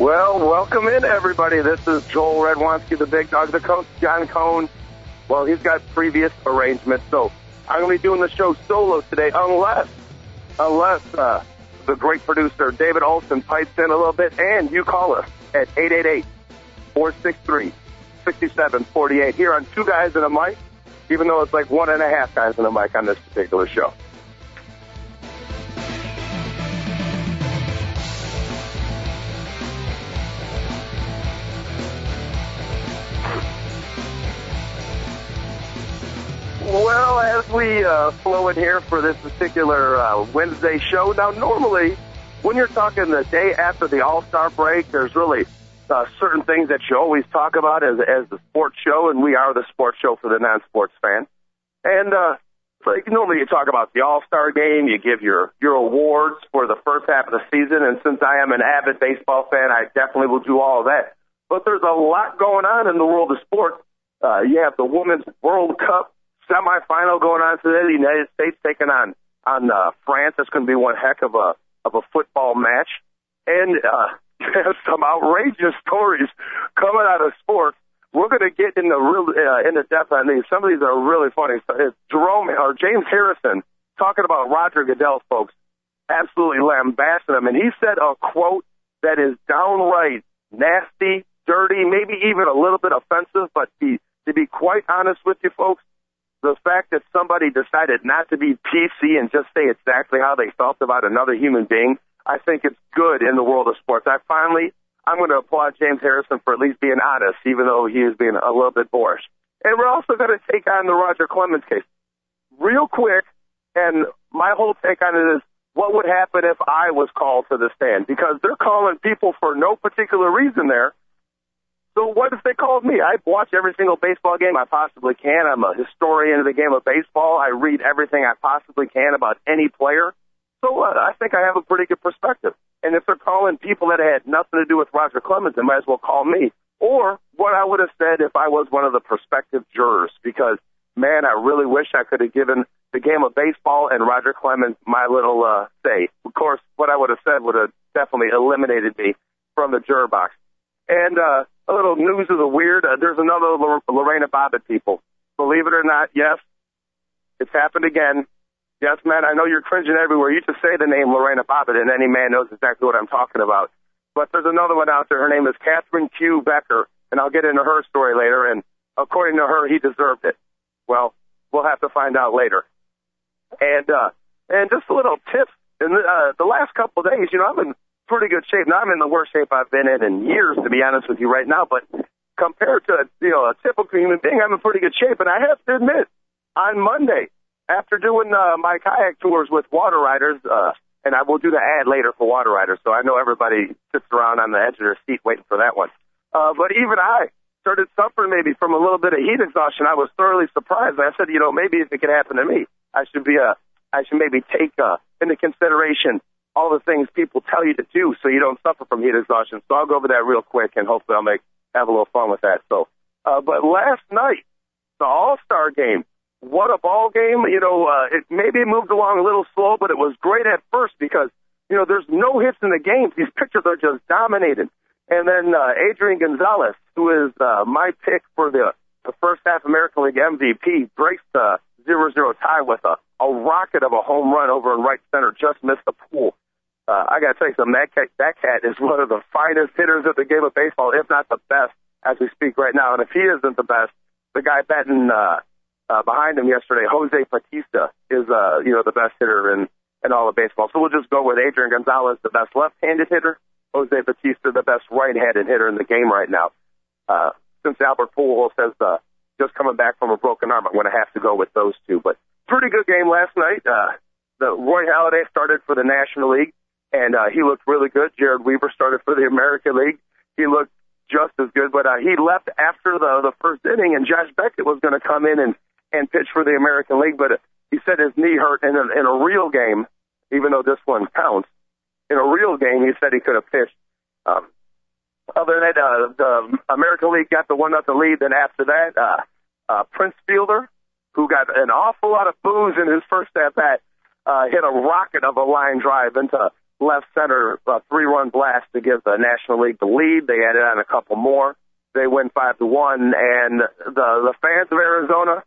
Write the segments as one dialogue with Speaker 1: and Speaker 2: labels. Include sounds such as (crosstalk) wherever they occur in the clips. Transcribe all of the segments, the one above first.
Speaker 1: Well, welcome in, everybody. This is Joel Radwanski, the big dog, the coach, John Cohn. Well, he's got previous arrangements, so I'm going to be doing the show solo today, unless, unless uh, the great producer David Olson pipes in a little bit, and you call us at 888-463-6748 here on Two Guys and a Mic, even though it's like one and a half guys and a mic on this particular show. Well, as we uh, flow in here for this particular uh, Wednesday show, now normally when you're talking the day after the All Star break, there's really uh, certain things that you always talk about as as the sports show, and we are the sports show for the non-sports fan. And uh, like normally you talk about the All Star game, you give your your awards for the first half of the season, and since I am an avid baseball fan, I definitely will do all of that. But there's a lot going on in the world of sports. Uh, you have the Women's World Cup semifinal going on today. The United States taking on on uh, France. That's going to be one heck of a of a football match, and uh, (laughs) some outrageous stories coming out of sports. We're going to get in the real uh, into depth on these. Some of these are really funny. So it's Jerome or James Harrison talking about Roger Goodell, folks, absolutely lambasting him, and he said a quote that is downright nasty, dirty, maybe even a little bit offensive. But be, to be quite honest with you, folks, the fact that somebody decided not to be PC and just say exactly how they felt about another human being, I think it's good in the world of sports. I finally, I'm going to applaud James Harrison for at least being honest, even though he is being a little bit boorish. And we're also going to take on the Roger Clemens case real quick. And my whole take on it is what would happen if I was called to the stand? Because they're calling people for no particular reason there. So what if they called me? I watch every single baseball game I possibly can. I'm a historian of the game of baseball. I read everything I possibly can about any player. So uh, I think I have a pretty good perspective. And if they're calling people that had nothing to do with Roger Clemens, they might as well call me. Or what I would have said if I was one of the prospective jurors, because man, I really wish I could have given the game of baseball and Roger Clemens my little uh, say. Of course, what I would have said would have definitely eliminated me from the juror box. And uh, a little news of the weird. Uh, there's another Lorena Bobbitt people. Believe it or not, yes, it's happened again. Yes, man, I know you're cringing everywhere. You just say the name Lorena Bobbitt, and any man knows exactly what I'm talking about. But there's another one out there. Her name is Catherine Kieu Becker, and I'll get into her story later. And according to her, he deserved it. Well, we'll have to find out later. And uh, and just a little tip. In the, uh, the last couple of days, you know, I've been pretty good shape. Now I'm in the worst shape I've been in in years, to be honest with you, right now. But compared to you know a typical human being, I'm in pretty good shape. And I have to admit, on Monday, after doing uh, my kayak tours with Water Riders, uh, and I will do the ad later for Water Riders, so I know everybody sits around on the edge of their seat waiting for that one. Uh, but even I started suffering maybe from a little bit of heat exhaustion. I was thoroughly surprised. I said, you know, maybe if it could happen to me, I should be a, uh, should maybe take uh, into consideration all the things people tell you to do so you don't suffer from heat exhaustion. So I'll go over that real quick and hopefully I'll make have a little fun with that. So, uh, but last night, the All Star game, what a ball game! You know, uh, it maybe moved along a little slow, but it was great at first because you know there's no hits in the games. These pitchers are just dominated. And then uh, Adrian Gonzalez, who is uh, my pick for the the first half American League MVP, breaks the zero zero tie with a a rocket of a home run over in right center, just missed the pool. Uh, I got to tell you something. That cat, that cat is one of the finest hitters of the game of baseball, if not the best, as we speak right now. And if he isn't the best, the guy batting uh, uh, behind him yesterday, Jose Bautista, is uh, you know the best hitter in in all of baseball. So we'll just go with Adrian Gonzalez, the best left-handed hitter, Jose Bautista, the best right-handed hitter in the game right now. Uh, since Albert Pujols has uh, just coming back from a broken arm, I'm going to have to go with those two. But pretty good game last night. Uh, the Roy Halladay started for the National League, and uh, he looked really good. Jered Weaver started for the American League. He looked just as good. But uh, he left after the the first inning, and Josh Beckett was going to come in and and pitch for the American League, but he said his knee hurt in a, in a real game, even though this one counts. In a real game, he said he could have pitched. Um, other than that, uh, the American League got the one nothing lead. Then after that, uh, uh, Prince Fielder, who got an awful lot of boos in his first at bat, uh, hit a rocket of a line drive into left center, a three run blast to give the National League the lead. They added on a couple more. They win five to one, and the the fans of Arizona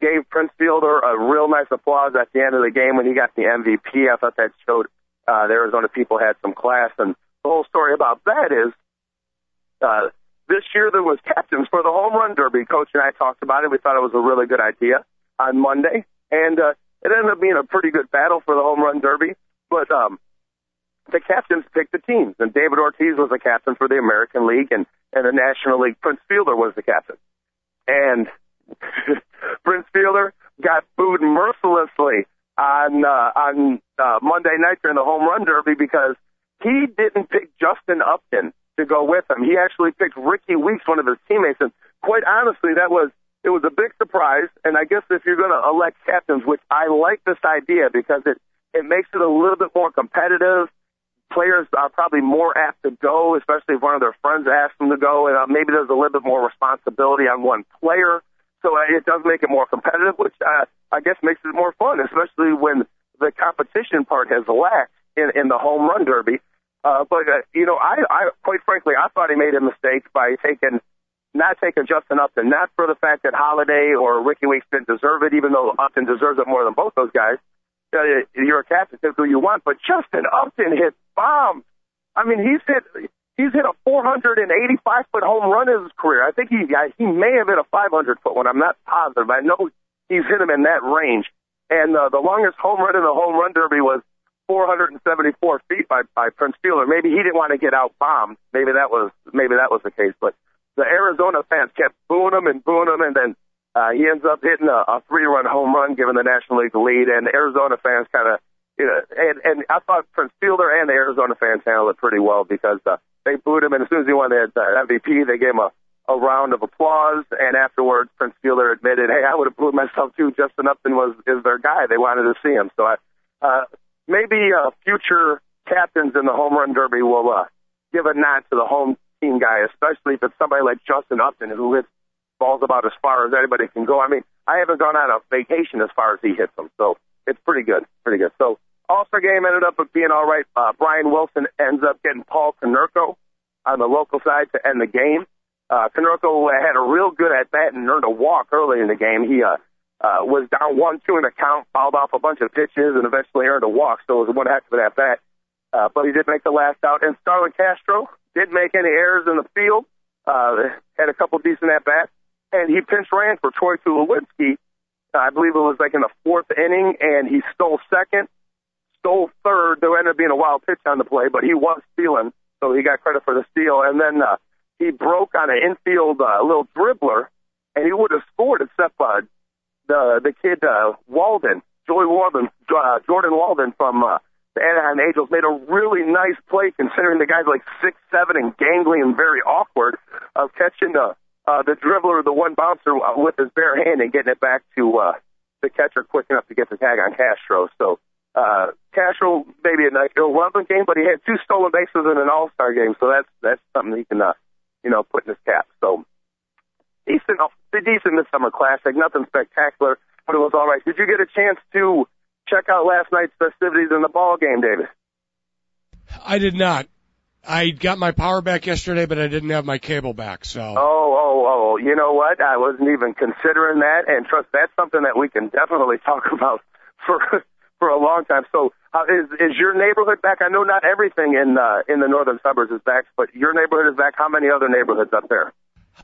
Speaker 1: gave Prince Fielder a real nice applause at the end of the game when he got the MVP. I thought that showed uh, the Arizona people had some class. And the whole story about that is uh, this year there was captains for the home run derby. Coach and I talked about it. We thought it was a really good idea on Monday, and uh, it ended up being a pretty good battle for the home run derby. But um, the captains picked the teams, and David Ortiz was the captain for the American League, and and the National League Prince Fielder was the captain. And (laughs) Prince Fielder got booed mercilessly on uh, on uh, Monday night during the home run derby because he didn't pick Justin Upton to go with him. He actually picked Rickie Weeks, one of his teammates, and quite honestly, that was it was a big surprise. And I guess if you're going to elect captains, which I like this idea because it it makes it a little bit more competitive. Players are probably more apt to go, especially if one of their friends asks them to go, and uh, maybe there's a little bit more responsibility on one player. So uh, it does make it more competitive, which uh, I guess makes it more fun, especially when the competition part has lacked in, in the home run derby. Uh, but uh, you know, I, I quite frankly, I thought he made a mistake by taking not taking Justin Upton, not for the fact that Holliday or Rickie Weeks didn't deserve it, even though Upton deserves it more than both those guys. Uh, you're a captain, pick who you want, but Justin Upton hit bombs. I mean, he's hit he's hit a 485 foot home run in his career. I think he he may have hit a 500 foot one. I'm not positive. I know he's hit him in that range. And uh, the longest home run in the home run derby was 474 feet by by Prince Fielder. Maybe he didn't want to get out bombed. Maybe that was maybe that was the case. But the Arizona fans kept booing him and booing him, and then uh, he ends up hitting a, a three run home run, giving the National League the lead. And the Arizona fans kind of you know, and and I thought Prince Fielder and the Arizona fans handled it pretty well because uh, they booed him, and as soon as he won the uh, MVP, they gave him a, a round of applause. And afterwards, Prince Fielder admitted, "Hey, I would have booed myself too. Justin Upton was is their guy. They wanted to see him." So I, uh, maybe uh, future captains in the home run derby will uh, give a nod to the home team guy, especially if it's somebody like Justin Upton who hits balls about as far as anybody can go. I mean, I haven't gone on a vacation as far as he hits them, so it's pretty good, pretty good. So all-Star game ended up being all right. Uh, Brian Wilson ends up getting Paul Konerko on the local side to end the game. Uh, Konerko had a real good at bat and earned a walk early in the game. He uh, uh, was down one two in the count, fouled off a bunch of pitches, and eventually earned a walk. So it was one heck of an at bat. Uh, but he did make the last out. And Starlin Castro didn't make any errors in the field. Uh, had a couple decent at bats, and he pinch ran for Troy Tulowitzki. Uh, I believe it was like in the fourth inning, and he stole second stole third. There ended up being a wild pitch on the play, but he was stealing, so he got credit for the steal. And then uh, he broke on an infield uh, little dribbler, and he would have scored except uh, the the kid uh, Walden, Joey Walden, uh, Jordan Walden from uh, the Anaheim Angels made a really nice play considering the guy's like six seven and gangly and very awkward of catching the uh, the dribbler, the one bouncer uh, with his bare hand and getting it back to uh, the catcher quick enough to get the tag on Castro. So uh, Castro maybe a nice irrelevant game, but he had two stolen bases in an All Star game, so that's that's something he can uh, you know put in his cap. So decent, decent midsummer classic, nothing spectacular, but it was all right. Did you get a chance to check out last night's festivities in the ball game, David?
Speaker 2: I did not. I got my power back yesterday, but I didn't have my cable back. So. Oh,
Speaker 1: oh, oh! You know what? I wasn't even considering that, and trust that's something that we can definitely (laughs) talk about for for a long time. So uh, is is your neighborhood back? I know not everything in uh, in the northern suburbs is back, but your neighborhood is back. How many other neighborhoods up there?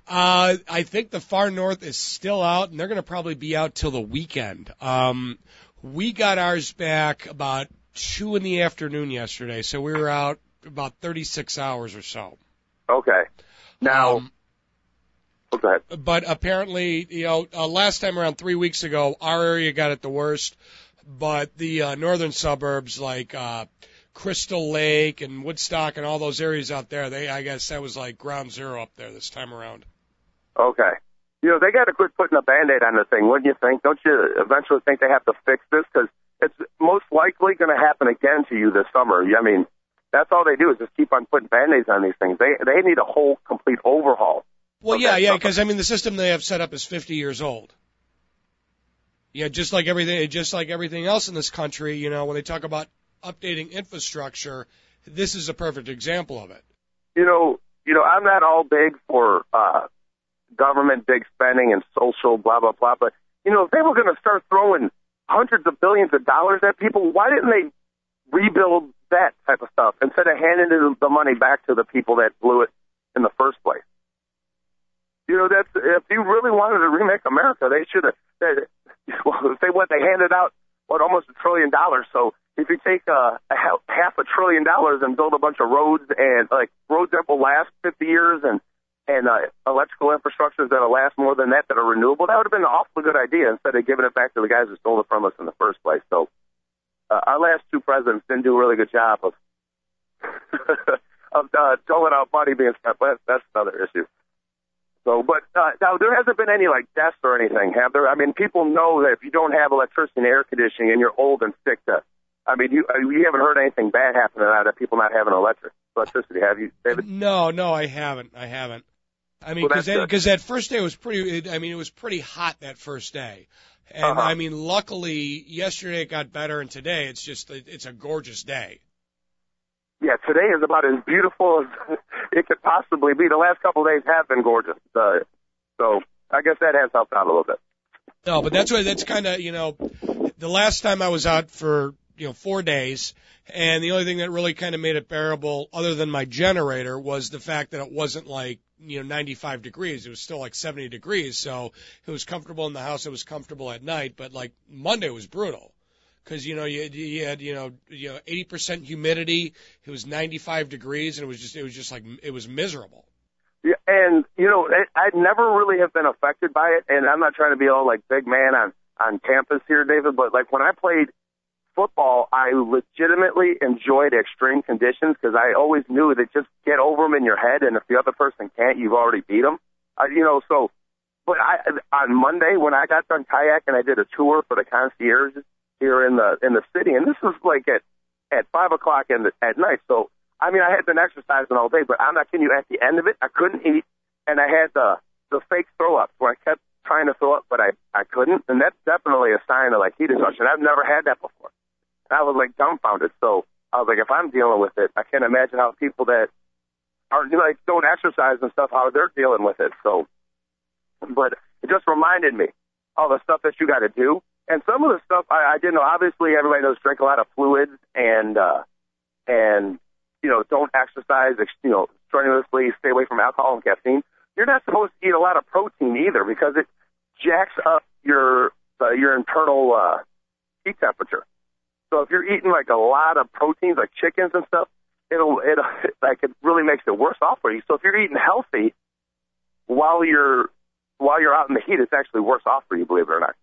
Speaker 2: Uh, I think the far north is still out, and they're going to probably be out till the weekend. Um, we got ours back about two in the afternoon yesterday, so we were out about 36 hours or so.
Speaker 1: Okay. Now. Um,
Speaker 2: Okay. But apparently, you know, uh, last time around three weeks ago, our area got it the worst but the uh, northern suburbs like uh, Crystal Lake and Woodstock and all those areas out there. They, I guess that was like ground zero up there this time around.
Speaker 1: Okay. You know, they got to quit putting a band-aid on the thing, wouldn't you think? Don't you eventually think they have to fix this? Because it's most likely going to happen again to you this summer. I mean, that's all they do is just keep on putting band-aids on these things. They they need a whole complete overhaul.
Speaker 2: Well, yeah, yeah, because I mean the system they have set up is 50 years old. Yeah, just like everything, just like everything else in this country, you know, when they talk about updating infrastructure, this is a perfect example of it.
Speaker 1: You know, you know, I'm not all big for uh, government big spending and social blah blah blah, but you know, if they were going to start throwing hundreds of billions of dollars at people, why didn't they rebuild that type of stuff instead of handing the money back to the people that blew it in the first place? You know, that's if you really wanted to remake America, they should have. They, well, (laughs) they what they handed out what almost a trillion dollars. So if you take uh, a half a trillion dollars and build a bunch of roads and like roads that will last 50 years and and uh, electrical infrastructures that'll last more than that that are renewable, that would have been an awfully good idea instead of giving it back to the guys who stole it from us in the first place. So uh, our last two presidents didn't do a really good job of (laughs) of uh, doling out money being spent, but that's another issue. So, but uh, now there hasn't been any like deaths or anything, have there? I mean, people know that if you don't have electricity and air conditioning and you're old and sick, to, I mean, you uh, you haven't heard anything bad happening out of people not having electric electricity, have you, David?
Speaker 2: No, no, I haven't. I haven't. I mean, because well, that, that first day was pretty. I mean, it was pretty hot that first day, and uh-huh. I mean, luckily yesterday it got better, and today it's just it's a gorgeous day
Speaker 1: yeah, today is about as beautiful as (laughs) it could possibly be. The last couple of days have been gorgeous. Uh, so I guess that has helped out a little bit.
Speaker 2: No, but that's what that's kind of you know, the last time I was out for you know four days, and the only thing that really kind of made it bearable, other than my generator, was the fact that it wasn't like you know 95 degrees. It was still like 70 degrees, so it was comfortable in the house. It was comfortable at night, but like Monday was brutal because you know you, you had you know you know 80% humidity. It was 95 degrees, and it was just it was just like it was miserable.
Speaker 1: Yeah, and you know I'd never really have been affected by it, and I'm not trying to be all like big man on on campus here, David, but like when I played football, I legitimately enjoyed extreme conditions because I always knew that just get over them in your head, and if the other person can't, you've already beat them. Uh, you know, so. But I, on Monday when I got done kayaking, I did a tour for the concierge here in the in the city, and this was like at at five o'clock in the, at night. So I mean, I had been exercising all day, but I'm not kidding you. At the end of it, I couldn't eat, and I had the the fake throw up where I kept trying to throw up, but I I couldn't, and that's definitely a sign of like heat exhaustion. I've never had that before. I was like dumbfounded. So I was like, if I'm dealing with it, I can't imagine how people that are like don't exercise and stuff how they're dealing with it. So, but it just reminded me all the stuff that you got to do and some of the stuff I, I didn't know. Obviously, everybody knows drink a lot of fluids and uh, and you know don't exercise. You know, strenuously stay away from alcohol and caffeine. You're not supposed to eat a lot of protein either because it jacks up your uh, your internal uh, heat temperature. So if you're eating like a lot of proteins, like chickens and stuff, it'll it (laughs) like it really makes it worse off for you. So if you're eating healthy while you're while you're out in the heat, it's actually worse off for you, believe it or not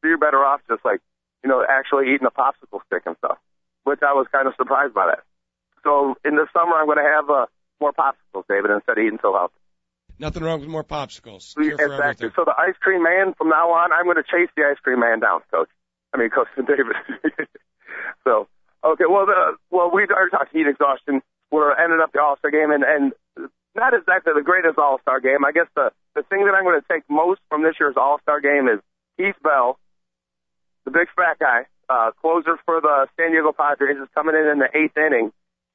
Speaker 1: So you're better off just like, you know, actually eating a popsicle stick and stuff, which I was kind of surprised by that. So in the summer, I'm going to have uh, more popsicles, David, instead of eating so healthy.
Speaker 2: Nothing wrong with more popsicles.
Speaker 1: exactly. So the ice cream man, from now on, I'm going to chase the ice cream man down, Coach. I mean, Coach David. (laughs) so, okay, well, the, well, we are talking heat exhaustion. We're ending up the All Star game, and and not exactly the greatest All Star game. I guess the the thing that I'm going to take most from this year's All Star game is Heath Bell the big fat guy, uh, closer for the San Diego Padres, is coming in in the eighth inning,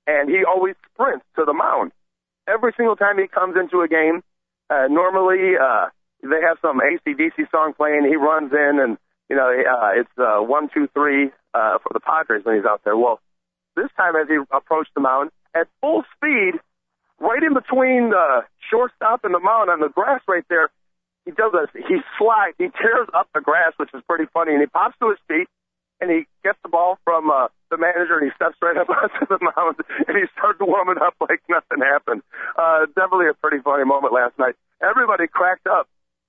Speaker 1: and he always sprints to the mound. Every single time he comes into a game, uh, normally uh, they have some ACDC song playing. He runs in, and you know uh, it's uh, one, two, three uh, for the Padres when he's out there. Well, this time as he approached the mound at full speed, right in between the shortstop and the mound on the grass right there, he does this. He slides. He tears up the grass, which is pretty funny. And he pops to his feet, and he gets the ball from uh, the manager, and he steps right up (laughs) onto the mound, and he starts warming up like nothing happened. Uh, definitely a pretty funny moment last night. Everybody cracked up.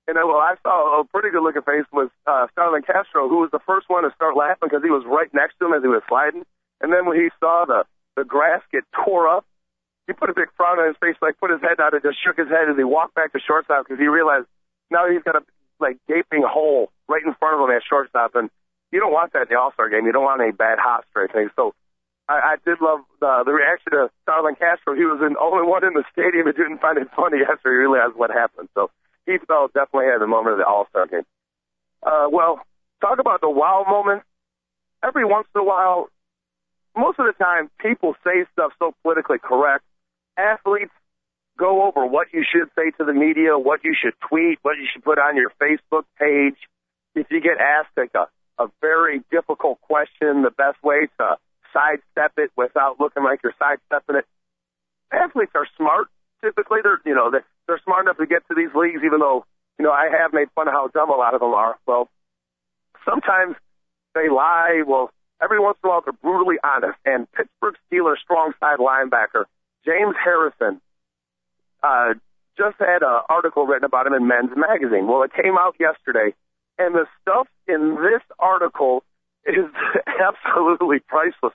Speaker 1: And uh, well, I saw a pretty good looking face was uh, Starlin Castro, who was the first one to start laughing because he was right next to him as he was sliding. And then when he saw the the grass get tore up, he put a big frown on his face, like put his head down and just shook his head as he walked back to shortstop because he realized now he's got a like gaping hole right in front of him at shortstop, and you don't want that in the All Star game. You don't want any bad hops or anything. So I, I did love the, the reaction to Starlin Castro. He was the only one in the stadium who didn't find it funny after he realized what happened. So he felt definitely had the moment of the All Star game. Uh, well, talk about the wow moments. Every once in a while, most of the time, people say stuff so politically correct. Athletes go over what you should say to the media, what you should tweet, what you should put on your Facebook page. If you get asked like a, a very difficult question, the best way to sidestep it without looking like you're sidestepping it. Athletes are smart. Typically, they're you know they're, they're smart enough to get to these leagues, even though you know I have made fun of how dumb a lot of them are. Well, sometimes they lie. Well, every once in a while they're brutally honest. And Pittsburgh Steelers strong side linebacker James Harrison uh, just had an article written about him in Men's Magazine. Well, it came out yesterday, and the stuff in this article is (laughs) absolutely priceless.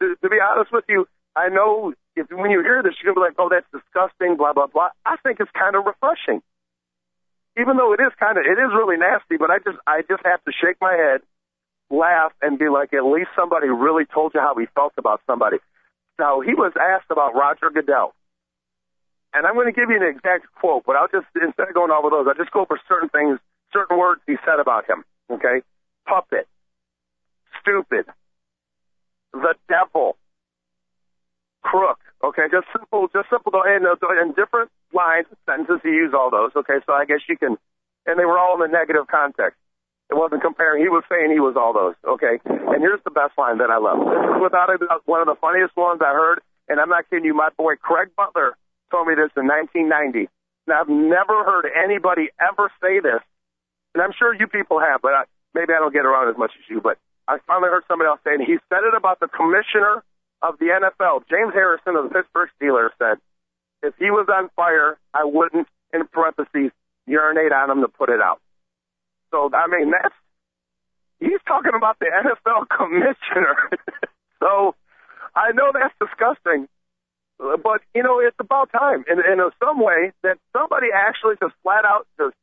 Speaker 1: To, to be honest with you, I know if when you hear this, you're gonna be like, "Oh, that's disgusting," blah blah blah. I think it's kind of refreshing, even though it is kind of it is really nasty. But I just I just have to shake my head, laugh, and be like, at least somebody really told you how he felt about somebody. Now he was asked about Roger Goodell, and I'm going to give you an exact quote, but I'll just instead of going over those, I'll just go over certain things, certain words he said about him. Okay, puppet, stupid, the devil, crook. Okay, just simple, just simple. And uh, in different lines, sentences, he used all those. Okay, so I guess you can, and they were all in the negative context. It wasn't comparing. He was saying he was all those. Okay, and here's the best line that I love. This is without a doubt one of the funniest ones I heard, and I'm not kidding you. My boy Craig Butler told me this in 1990. Now I've never heard anybody ever say this, and I'm sure you people have, but I, maybe I don't get around as much as you. But I finally heard somebody else saying he said it about the commissioner of the NFL, James Harrison of the Pittsburgh Steelers, said, if he was on fire, I wouldn't, in parentheses, urinate on him to put it out. So, I mean, that's, he's talking about the NFL (laughs) commissioner. (laughs) so, I know that's disgusting, but, you know, it's about time in, in some way that somebody actually just flat out just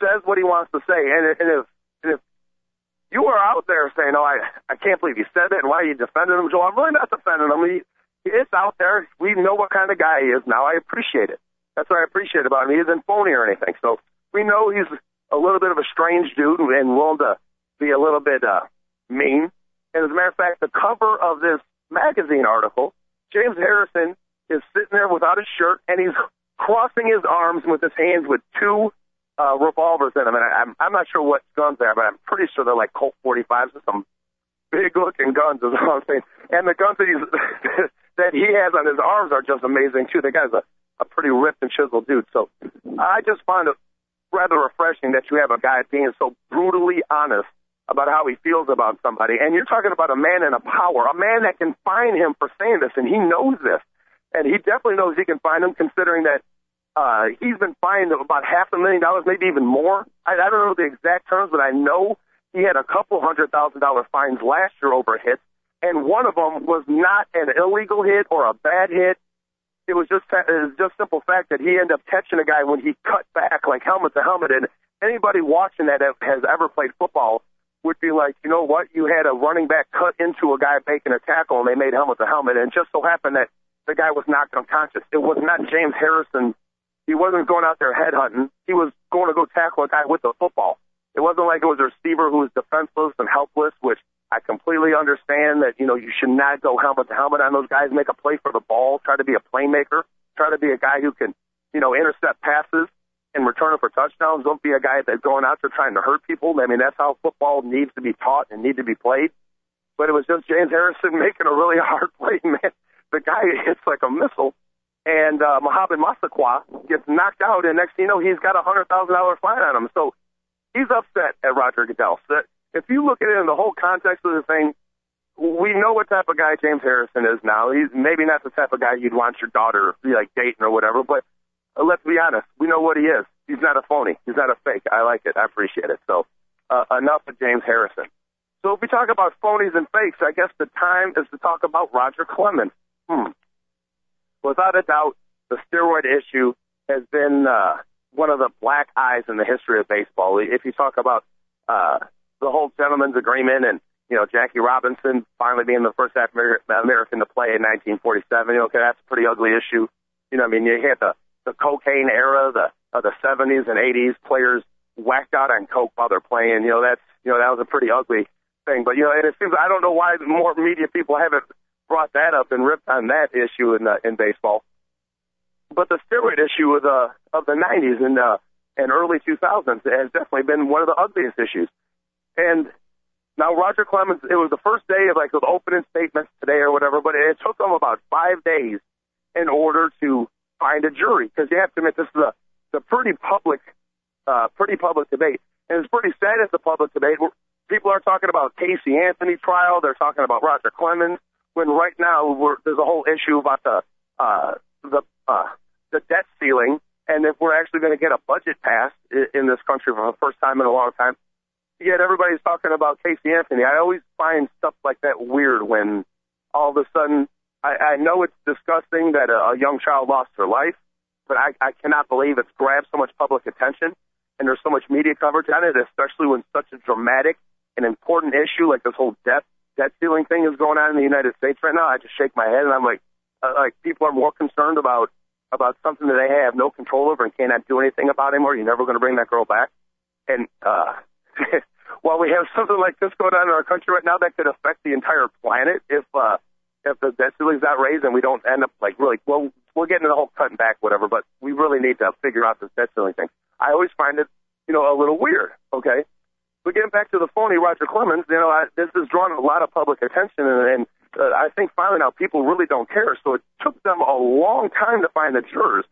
Speaker 1: says what he wants to say. And, and if, you are out there saying, "Oh, I I can't believe you said it," and why are you defending him, Joe? I'm really not defending him. He, it's out there. We know what kind of guy he is now. I appreciate it. That's what I appreciate about him. He isn't phony or anything. So we know he's a little bit of a strange dude and willing to be a little bit uh, mean. And as a matter of fact, the cover of this magazine article, James Harrison is sitting there without his shirt and he's crossing his arms with his hands with two uh, revolvers in them, and I, I'm I'm not sure what guns they are, but I'm pretty sure they're like Colt 45s or some big looking guns. Is (laughs) all I'm saying. And the guns that he's (laughs) that he has on his arms are just amazing too. The guy's a a pretty ripped and chiseled dude. So I just find it rather refreshing that you have a guy being so brutally honest about how he feels about somebody. And you're talking about a man in a power, a man that can find him for saying this, and he knows this. And he definitely knows he can find him considering that uh, he's been fined about half a million dollars, maybe even more. I, I don't know the exact terms, but I know he had a couple hundred thousand dollar fines last year over hits, and one of them was not an illegal hit or a bad hit. It was just it was just simple fact that he ended up catching a guy when he cut back like helmet to helmet, and anybody watching that has ever played football would be like, you know what, you had a running back cut into a guy making a tackle, and they made helmet to helmet, and it just so happened that the guy was knocked unconscious. It was not James Harrison he wasn't going out there headhunting. He was going to go tackle a guy with a football. It wasn't like it was a receiver who was defenseless and helpless, which I completely understand that, you know, you should not go helmet to helmet on those guys, make a play for the ball, try to be a playmaker, try to be a guy who can, you know, intercept passes and return it for touchdowns. Don't be a guy that's going out there trying to hurt people. I mean, that's how football needs to be taught and need to be played. But it was just James Harrison (laughs) making a really hard play, man. The guy hits like a missile and uh, Mohamed Massaquoi gets knocked out, and next thing you know, he's got a hundred thousand dollar fine on him. So he's upset at Roger Goodell. So if you look at it in the whole context of the thing, we know what type of guy James Harrison is now. He's maybe not the type of guy you'd want your daughter be like dating or whatever, but uh, let's be honest, we know what he is. He's not a phony. He's not a fake. I like it. I appreciate it. So uh, enough of James Harrison. So if we talk about phonies and fakes, I guess the time is to talk about Roger Clemens. Hmm. Without a doubt, the steroid issue has been uh, one of the black eyes in the history of baseball. If you talk about uh, the whole gentleman's agreement and you know Jackie Robinson finally being the first African American to play in 1947, you know, okay, that's a pretty ugly issue. You know, I mean, you had the the cocaine era, the of the 70s and 80s, players whacked out on coke while they're playing. You know, that's you know that was a pretty ugly thing. But you know, and it seems I don't know why more media people haven't brought that up and ripped on that issue in uh, in baseball. But the steroid issue of the of the 90s and uh, and early 2000s has definitely been one of the ugliest issues. And now Roger Clemens, it was the first day of like the opening statements today or whatever, but it took them about five days in order to find a jury because you have to admit this is a, a pretty public, uh, pretty public debate, and it's pretty sad it's a public debate. People are talking about Casey Anthony trial, they're talking about Roger Clemens, when right now there's a whole issue about the uh, the uh, the debt ceiling, and if we're actually going to get a budget passed in this country for the first time in a long time. Yet everybody's talking about Casey Anthony. I always find stuff like that weird when all of a sudden I, I know it's disgusting that a, a young child lost her life, but I, I cannot believe it's grabbed so much public attention and there's so much media coverage on it, especially when such a dramatic and important issue like this whole debt debt ceiling thing is going on in the United States right now. I just shake my head and I'm like, uh, like people are more concerned about about something that they have no control over and cannot do anything about anymore. You're never going to bring that girl back. And uh, (laughs) while we have something like this going on in our country right now that could affect the entire planet if uh, if the debt ceiling's not raised and we don't end up like really well we'll get into the whole cutting back whatever, but we really need to figure out this debt ceiling thing. I always find it, you know, a little weird. Okay, but getting back to the phony Roger Clemens, you know, I, this has drawn a lot of public attention, and, and uh, I think finally now people really don't care. So it took them a long time to find the jurors,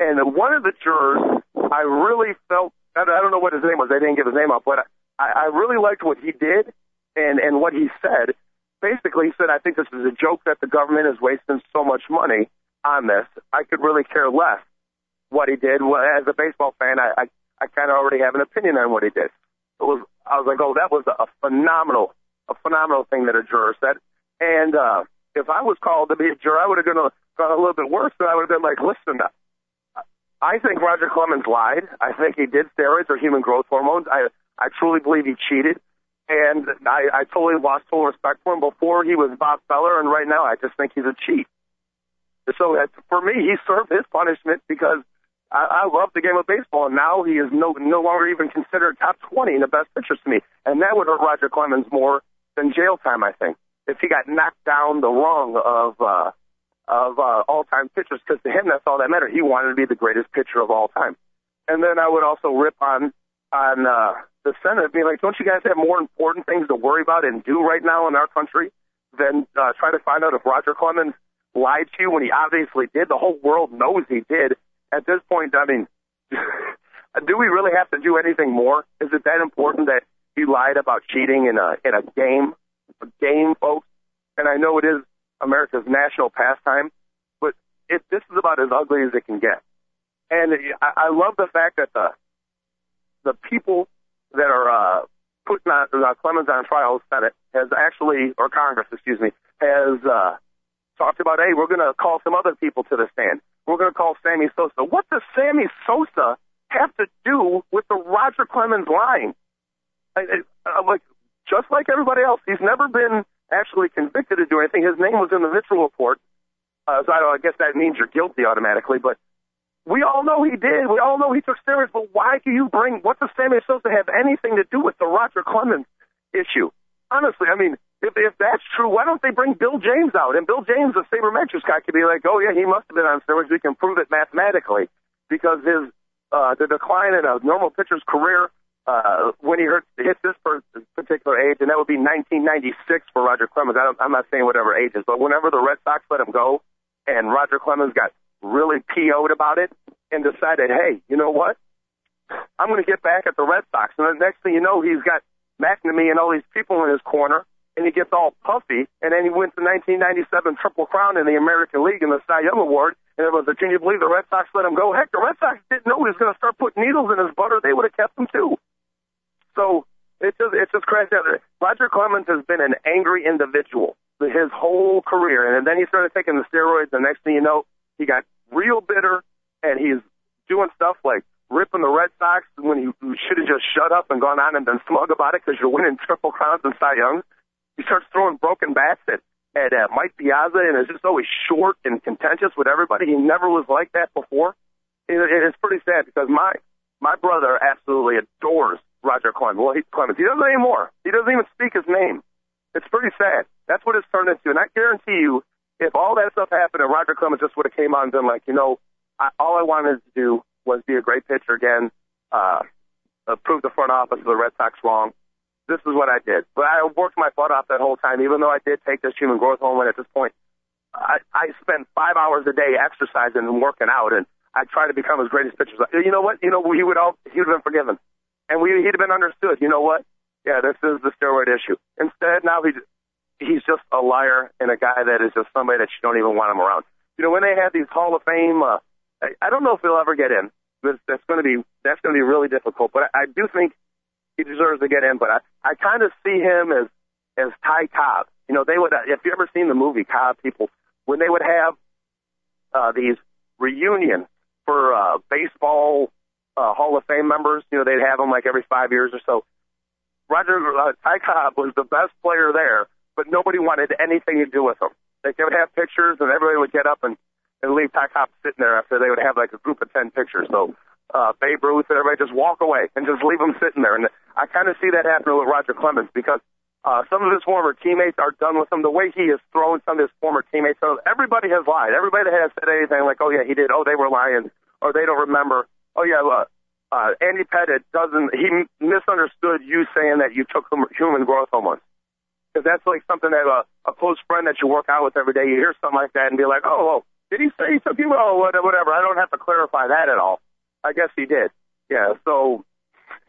Speaker 1: and one of the jurors, I really felt I don't know what his name was. They didn't give his name up, but I, I really liked what he did and and what he said basically he said, I think this is a joke that the government is wasting so much money on this. I could really care less what he did. Well, as a baseball fan, I, I, I kind of already have an opinion on what he did. It was, I was like, oh, that was a phenomenal, a phenomenal thing that a juror said. And, uh, if I was called to be a juror, I would have gone a, gone a little bit worse. And I would have been like, listen, I think Roger Clemens lied. I think he did steroids or human growth hormones. I, I truly believe he cheated and I, I totally lost full respect for him before he was Bob Feller, and right now I just think he's a cheat. So that, for me, he served his punishment because I, I love the game of baseball, and now he is no no longer even considered top 20 in the best pitchers to me, and that would hurt Roger Clemens more than jail time, I think, if he got knocked down the rung of uh, of uh, all-time pitchers, because to him that's all that mattered. He wanted to be the greatest pitcher of all time, and then I would also rip on on uh, the Senate being like, don't you guys have more important things to worry about and do right now in our country than uh, try to find out if Roger Clemens lied to you when he obviously did? The whole world knows he did. At this point, I mean, (laughs) do we really have to do anything more? Is it that important that he lied about cheating in a in a game, a game, folks? And I know it is America's national pastime, but it, this is about as ugly as it can get. And I, I love the fact that the the people that are uh, putting on, uh, Clemens on trial, Senate has actually, or Congress, excuse me, has uh, talked about, hey, we're going to call some other people to the stand. We're going to call Sammy Sosa. What does Sammy Sosa have to do with the Roger Clemens line? I, I, like, just like everybody else, he's never been actually convicted of doing anything. His name was in the Mitchell report. Uh, so I, don't, I guess that means you're guilty automatically, but we all know he did. We all know he took steroids, but why do you bring, what does Sammy Sosa have anything to do with the Roger Clemens issue? Honestly, I mean, if, if that's true, why don't they bring Bill James out? And Bill James, the sabermetrics guy, could be like, oh yeah, he must have been on steroids. We can prove it mathematically because his, uh, the decline in a normal pitcher's career, uh, when he hurt, hits this particular age, and that would be 1996 for Roger Clemens. I don't, I'm not saying whatever age is, but whenever the Red Sox let him go and Roger Clemens got really PO'd about it and decided, hey, you know what? I'm going to get back at the Red Sox. And the next thing you know, he's got McNamee and all these people in his corner, and he gets all puffy. And then he wins the 1997 Triple Crown in the American League and the Cy Young Award. And everyone's like, can you believe the Red Sox let him go? Heck, the Red Sox didn't know he was going to start putting needles in his butter. They would have kept him too. So It's just it's just crazy. Roger Clemens has been an angry individual his whole career, and then he started taking the steroids. The next thing you know, he got real bitter, and he's doing stuff like ripping the Red Sox when he should have just shut up and gone on and been smug about it because you're winning triple crowns and Cy Young. He starts throwing broken bats at at uh, Mike Piazza, and is just always short and contentious with everybody. He never was like that before. It, it's pretty sad because my my brother absolutely adores Roger Clemens. Well, he, Clemens. He doesn't anymore. He doesn't even speak his name. It's pretty sad. That's what it's turned into. And I guarantee you, if all that stuff happened and Roger Clemens just would have came on and been like, you know, I, all I wanted to do was be a great pitcher again, uh, uh, prove the front office of the Red Sox wrong. This is what I did. But I worked my butt off that whole time, even though I did take this human growth hormone at this point. I, I spent five hours a day exercising and working out, and I tried to become as great as pitchers. You know what? You know, he would all he would have been forgiven, and we he'd have been understood. You know what? Yeah, this is the steroid issue. Instead, now he he's just a liar and a guy that is just somebody that you don't even want him around. You know, when they have these Hall of Fame, uh, I, I don't know if he'll ever get in. That's, that's going to be that's going to be really difficult. But I, I do think he deserves to get in. But I I kind of see him as as Ty Cobb. You know, they would if you ever seen the movie Cobb, people when they would have uh, these reunions for uh, baseball uh, Hall of Fame members. You know, they'd have them like every five years or so. Roger uh, Ty Cobb was the best player there, but nobody wanted anything to do with him. Like they would have pictures, and everybody would get up and and leave Ty Cobb sitting there after they would have like a group of ten pictures. So uh, Babe Ruth and everybody just walk away and just leave him sitting there. And I kind of see that happening with Roger Clemens because uh, some of his former teammates are done with him. The way he has thrown some of his former teammates, so everybody has lied. Everybody has said anything like, "Oh yeah, he did," "Oh they were lying," or they don't remember. "Oh yeah, uh, uh, Andy Pettitte doesn't. He misunderstood you saying that you took human growth hormones." Because that's like something that a, a close friend that you work out with every day, you hear something like that and be like, "Oh, oh did he say he took you? Oh, whatever. I don't have to clarify that at all." I guess he did. Yeah. So (laughs)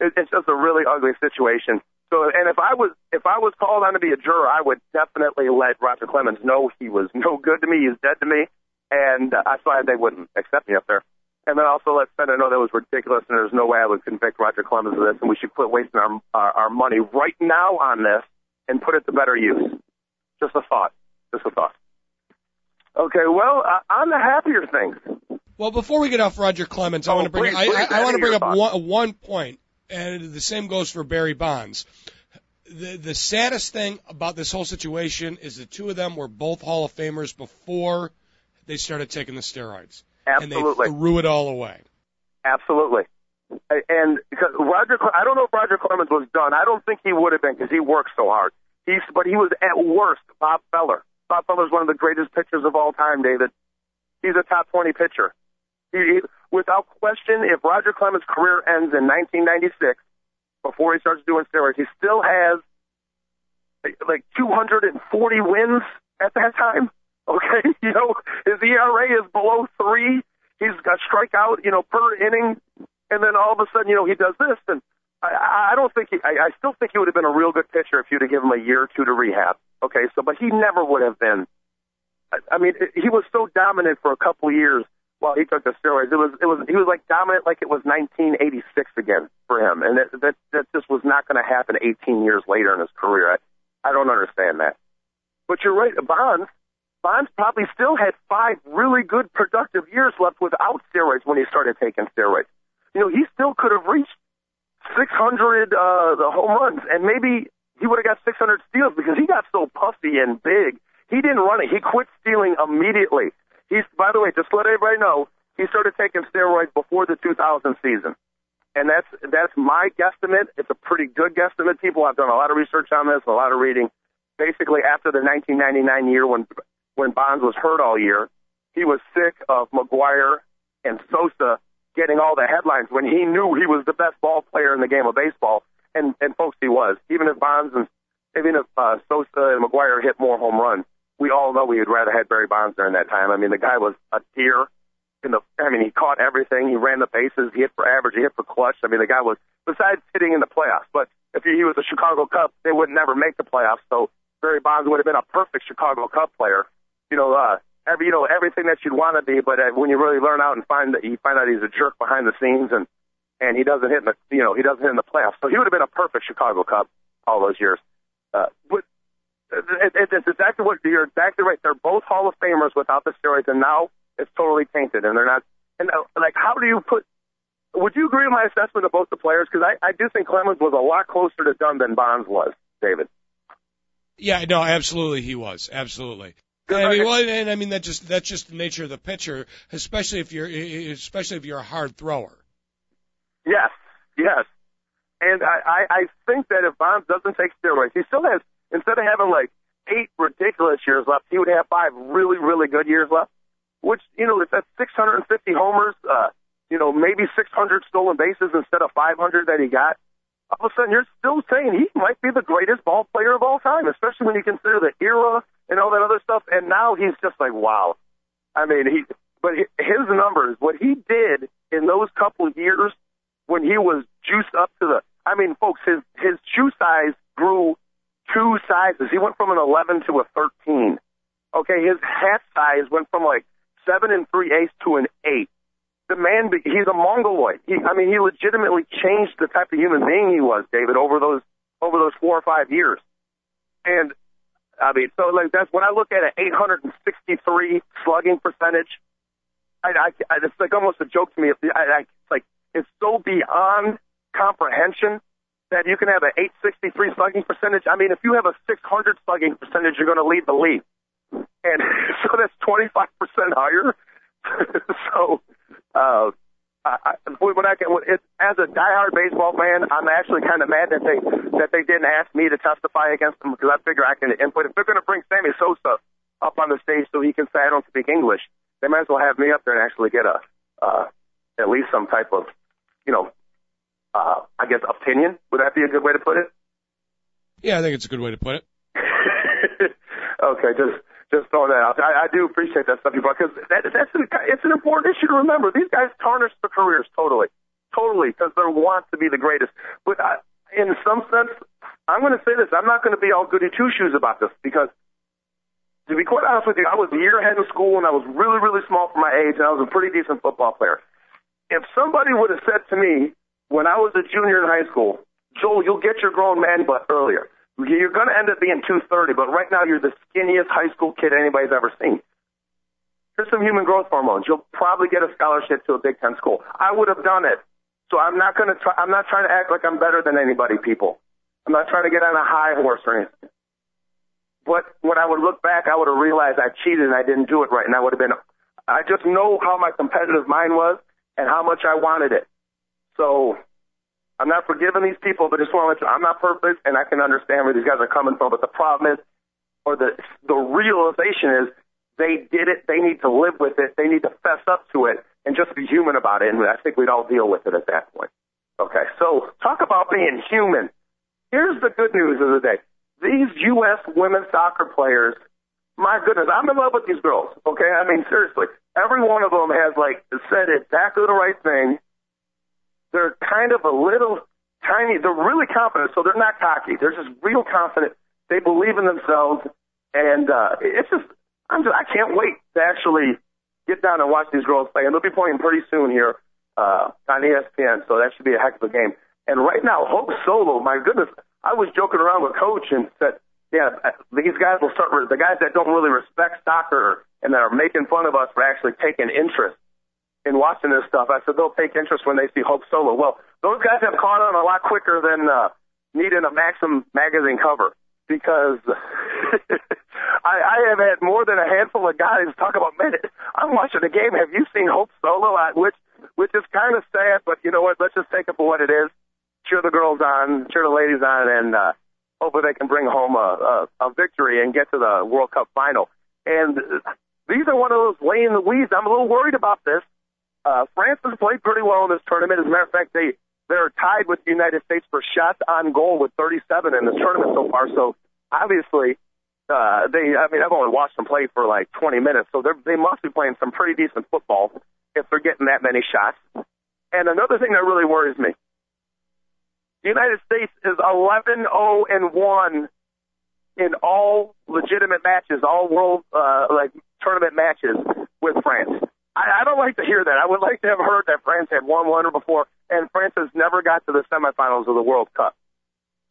Speaker 1: it's just a really ugly situation. So, and if I was if I was called on to be a juror, I would definitely let Roger Clemens know he was no good to me. He's dead to me, and uh, that's why they wouldn't accept me up there. And then also let Senna know that was ridiculous, and there's no way I would convict Roger Clemens of this, and we should quit wasting our our, our money right now on this and put it to better use. Just a thought. Just a thought. Okay. Well, uh, on the happier things.
Speaker 2: Well, before we get off Roger Clemens, I
Speaker 1: Oh,
Speaker 2: want to bring
Speaker 1: please,
Speaker 2: I, I, I want to bring up one, one point, and the same goes for Barry Bonds. The the saddest thing about this whole situation is the two of them were both Hall of Famers before they started taking the steroids,
Speaker 1: Absolutely.
Speaker 2: and they threw it all away.
Speaker 1: Absolutely. And Roger, I don't know if Roger Clemens was done. I don't think he would have been because he worked so hard. He's, but he was at worst Bob Feller. Bob Feller's one of the greatest pitchers of all time, David. He's a top 20 pitcher. Without question, if Roger Clemens' career ends in 1996, before he starts doing steroids, he still has like 240 wins at that time. (laughs) Okay, (laughs) you know his ERA is below three. He's got strikeout, you know, per inning, and then all of a sudden, you know, he does this, and I, I don't think he. I, I still think he would have been a real good pitcher if you'd have given him a year or two to rehab. Okay, so but he never would have been. I, I mean, he was so dominant for a couple of years while he took the steroids. It was it was he was like dominant like it was 1986 again for him, and that that that just was not going to happen 18 years later in his career. I, I don't understand that. But you're right, Bonds. Bonds probably still had five really good productive years left without steroids when he started taking steroids. You know, he still could have reached 600 uh, the home runs, and maybe he would have got 600 steals because he got so puffy and big. He didn't run it. He quit stealing immediately. He's, by the way, just to let everybody know, he started taking steroids before the 2000 season, and that's that's my guesstimate. It's a pretty good guesstimate. People have done a lot of research on this, a lot of reading. Basically, after the 1999 year when when Bonds was hurt all year, he was sick of McGwire and Sosa getting all the headlines when he knew he was the best ball player in the game of baseball. And and folks, he was. Even if Bonds and even if uh, Sosa and McGwire hit more home runs, we all know we would rather had Barry Bonds during that time. I mean, the guy was a deer. In the, I mean, he caught everything. He ran the bases. He hit for average. He hit for clutch. I mean, the guy was besides hitting in the playoffs. But if he, was a Chicago Cub, they would never make the playoffs. So Barry Bonds would have been a perfect Chicago Cub player. You know, uh, every you know everything that you'd want to be, but uh, when you really learn out and find that you find out he's a jerk behind the scenes and and he doesn't hit in the you know he doesn't hit in the playoffs. So he would have been a perfect Chicago Cub all those years. Uh, but it, it, it's exactly what you're exactly right. They're both Hall of Famers without the steroids, and now it's totally tainted, and they're not. And uh, like, how do you put? Would you agree with my assessment of both the players? Because I, I do think Clemens was a lot closer to done than Bonds was, David.
Speaker 2: Yeah, no, absolutely, he was absolutely. I mean, well, and I mean that just that's just the nature of the pitcher, especially if you're especially if you're a hard thrower.
Speaker 1: Yes, yes, and I I, I think that if Bonds doesn't take steroids, he still has instead of having like eight ridiculous years left, he would have five really really good years left. Which you know, if that's 650 homers, uh, you know, maybe 600 stolen bases instead of 500 that he got, all of a sudden you're still saying he might be the greatest ball player of all time, especially when you consider the era and all that other stuff. And now he's just like, wow. I mean, he, but his numbers, what he did in those couple of years when he was juiced up to the, I mean, folks, his, his shoe size grew two sizes. He went from an 11 to a 13. Okay, his hat size went from like seven and three eighths to an eight the man, he's a mongoloid. He, I mean, he legitimately changed the type of human being he was, David, over those over those four or five years. And I mean, so like that's when I look at an 863 slugging percentage. I, I, I it's like almost a joke to me. I, I, it's like it's so beyond comprehension that you can have an 863 slugging percentage. I mean, if you have a 600 slugging percentage, you're going to lead the league, and (laughs) so that's 25 percent higher. (laughs) so uh, I, when I can, it, as a diehard baseball fan, I'm actually kind of mad that they that they didn't ask me to testify against them because I figure I can input. If they're going to bring Sammy Sosa up on the stage so he can say I don't speak English, they might as well have me up there and actually get a uh, at least some type of, you know, uh, I guess opinion. Would that be a good way to put it?
Speaker 2: Yeah, I think it's a good way to put it. (laughs)
Speaker 1: okay, just just throwing that out. I, I do appreciate that stuff you brought because that, that's an, it's an important issue to remember. These guys tarnish their careers totally, totally because they want to be the greatest. But I, in some sense, I'm going to say this: I'm not going to be all goody two shoes about this because, to be quite honest with you, I was a year ahead in school and I was really, really small for my age, and I was a pretty decent football player. If somebody would have said to me when I was a junior in high school, Joel, you'll get your grown man butt earlier. You're going to end up being 230, but right now you're the skinniest high school kid anybody's ever seen. Here's some human growth hormones. You'll probably get a scholarship to a Big Ten school. I would have done it. So I'm not going to try, I'm not trying to act like I'm better than anybody, people. I'm not trying to get on a high horse or anything. But when I would look back, I would have realized I cheated and I didn't do it right. And I would have been, I just know how my competitive mind was and how much I wanted it. So I'm not forgiving these people, but just want to I'm not perfect, and I can understand where these guys are coming from. But the problem is, or the the realization is, they did it. They need to live with it. They need to fess up to it and just be human about it. And I think we'd all deal with it at that point. Okay, so talk about being human. Here's the good news of the day. These U.S. women's soccer players, my goodness, I'm in love with these girls. Okay, I mean seriously, every one of them has like said exactly the right thing they're kind of a little tiny. They're really confident, so they're not cocky. They're just real confident. They believe in themselves, and uh, it's just I'm just I can't wait to actually get down and watch these girls play. And they'll be playing pretty soon here uh, on ESPN, so that should be a heck of a game. And right now, Hope Solo, my goodness, I was joking around with Coach and said, yeah, these guys will start. The guys that don't really respect soccer and that are making fun of us for actually taking interest in watching this stuff. I said they'll take interest when they see Hope Solo. Well, those guys have caught on a lot quicker than uh, needing a Maxim magazine cover because (laughs) I, I have had more than a handful of guys talk about, man, I'm watching the game. Have you seen Hope Solo? I, which which is kind of sad, but you know what? Let's just take it for what it is. Cheer the girls on, cheer the ladies on, and uh, hopefully they can bring home a, a, a victory and get to the World Cup final. And these are one of those laying the weeds. I'm a little worried about this uh, France has played pretty well in this tournament. As a matter of fact, they they're tied with the United States for shots on goal with 37 in this tournament so far. So obviously, uh, they I mean I've only watched them play for like 20 minutes, so they must be playing some pretty decent football if they're getting that many shots. And another thing that really worries me, the United States is 11-0 and one in all legitimate matches, all world uh, like tournament matches with France. I, I don't like to hear that. I would like to have heard that France had won one or before. and France has never got to the semifinals of the World Cup.